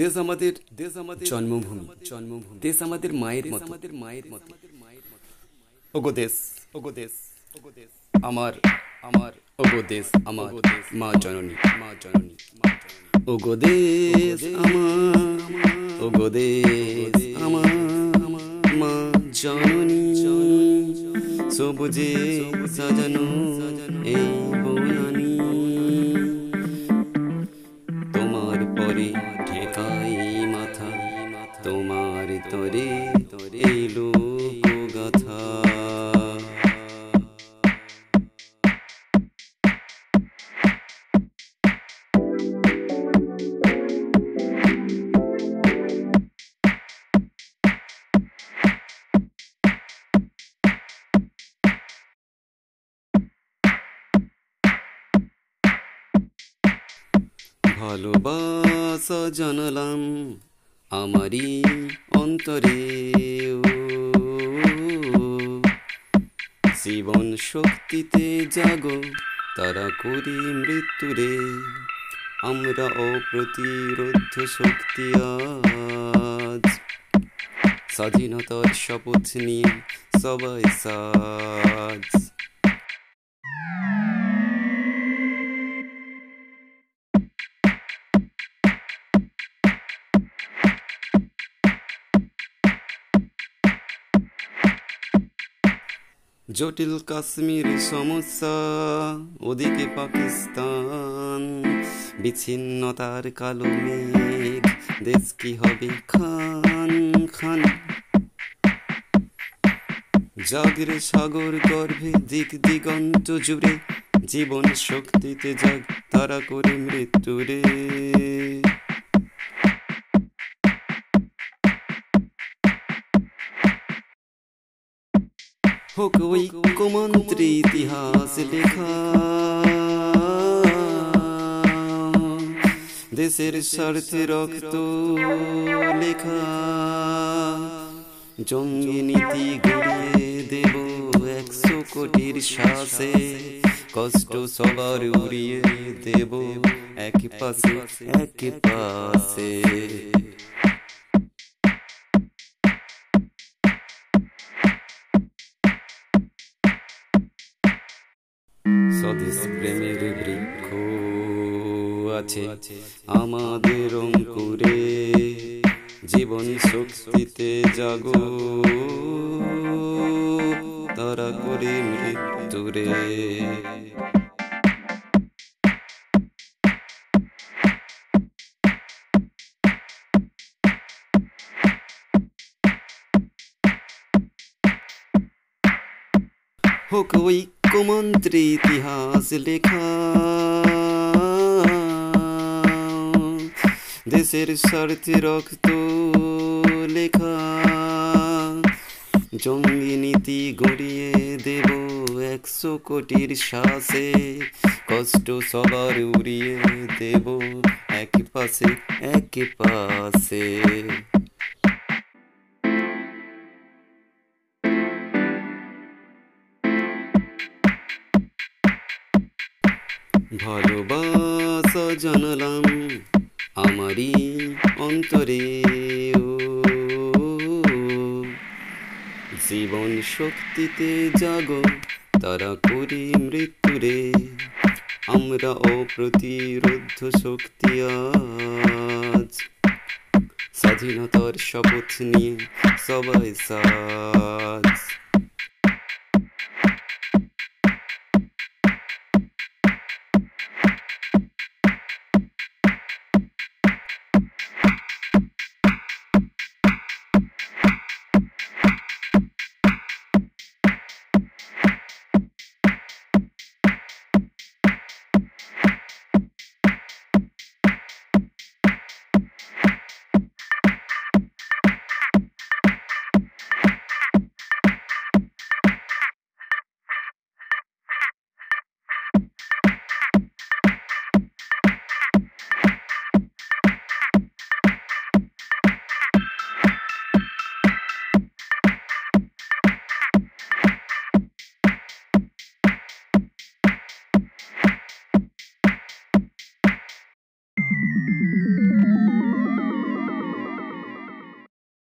দেশ আমাদের দেশ আমাদের জন্মভূমি জন্মভূমি দেশ আমাদের মায়ের মতো। আমাদের মায়ের মতো। ওগো দেশ ওগো দেশ ওগো দেশ। আমার আমার ওগো দেশ আমার মা জননী মা জননী ওগো দেশ আমার ওগো দেশ আমার মা জননী। সবুজে সাজানো এই তরে এই লোক গাথা ভালোবাসা জানালাম আমারই অন্তরে জীবন শক্তিতে জাগো, তারা করি মৃত্যুরে। আমরা অপ্রতিরোধ শক্তি আজ। স্বাধীনতার শপথ নিয়ে সবাই সাজ। জটিল কাশ্মীর সমস্যা, ওদিকে পাকিস্তান। বিচ্ছিন্নতার কালো মেঘ, দেশ কি হবে খান খান? জাগরে সাগর গর্ভে দিক দিগন্ত জুড়ে, জীবন শক্তিতে জাগ তারা করে মৃত্যুরে হোক ঐক্যমন্ত্রী ইতিহাস লেখা। দেশের স্বার্থে রক্ত লেখা। জঙ্গি নীতি গড়িয়ে দেব একশো কোটির শ্বাসে কষ্ট সবার উড়িয়ে দেব এক পাশে এক পাশে। স্বদেশ প্রেমের বৃক্ষ আছে আমাদের অঙ্কুরে। জীবন শক্তিতে জাগো। তারা করে মৃত্যুরে। হোক ঐক্যমন্ত্রী ইতিহাস লেখা। দেশের স্বার্থে রক্ত লেখা। জঙ্গি নীতি গড়িয়ে দেব একশো কোটির শ্বাসে কষ্ট সবার উড়িয়ে দেব এক পাশে এক পাশে। ভালোবাসা জানালাম আমারই অন্তরে জীবন শক্তিতে জাগো, তারা করি মৃত্যুরে। আমরা অপ্রতিরোধ শক্তি আজ। স্বাধীনতার শপথ নিয়ে সবাই সাজ।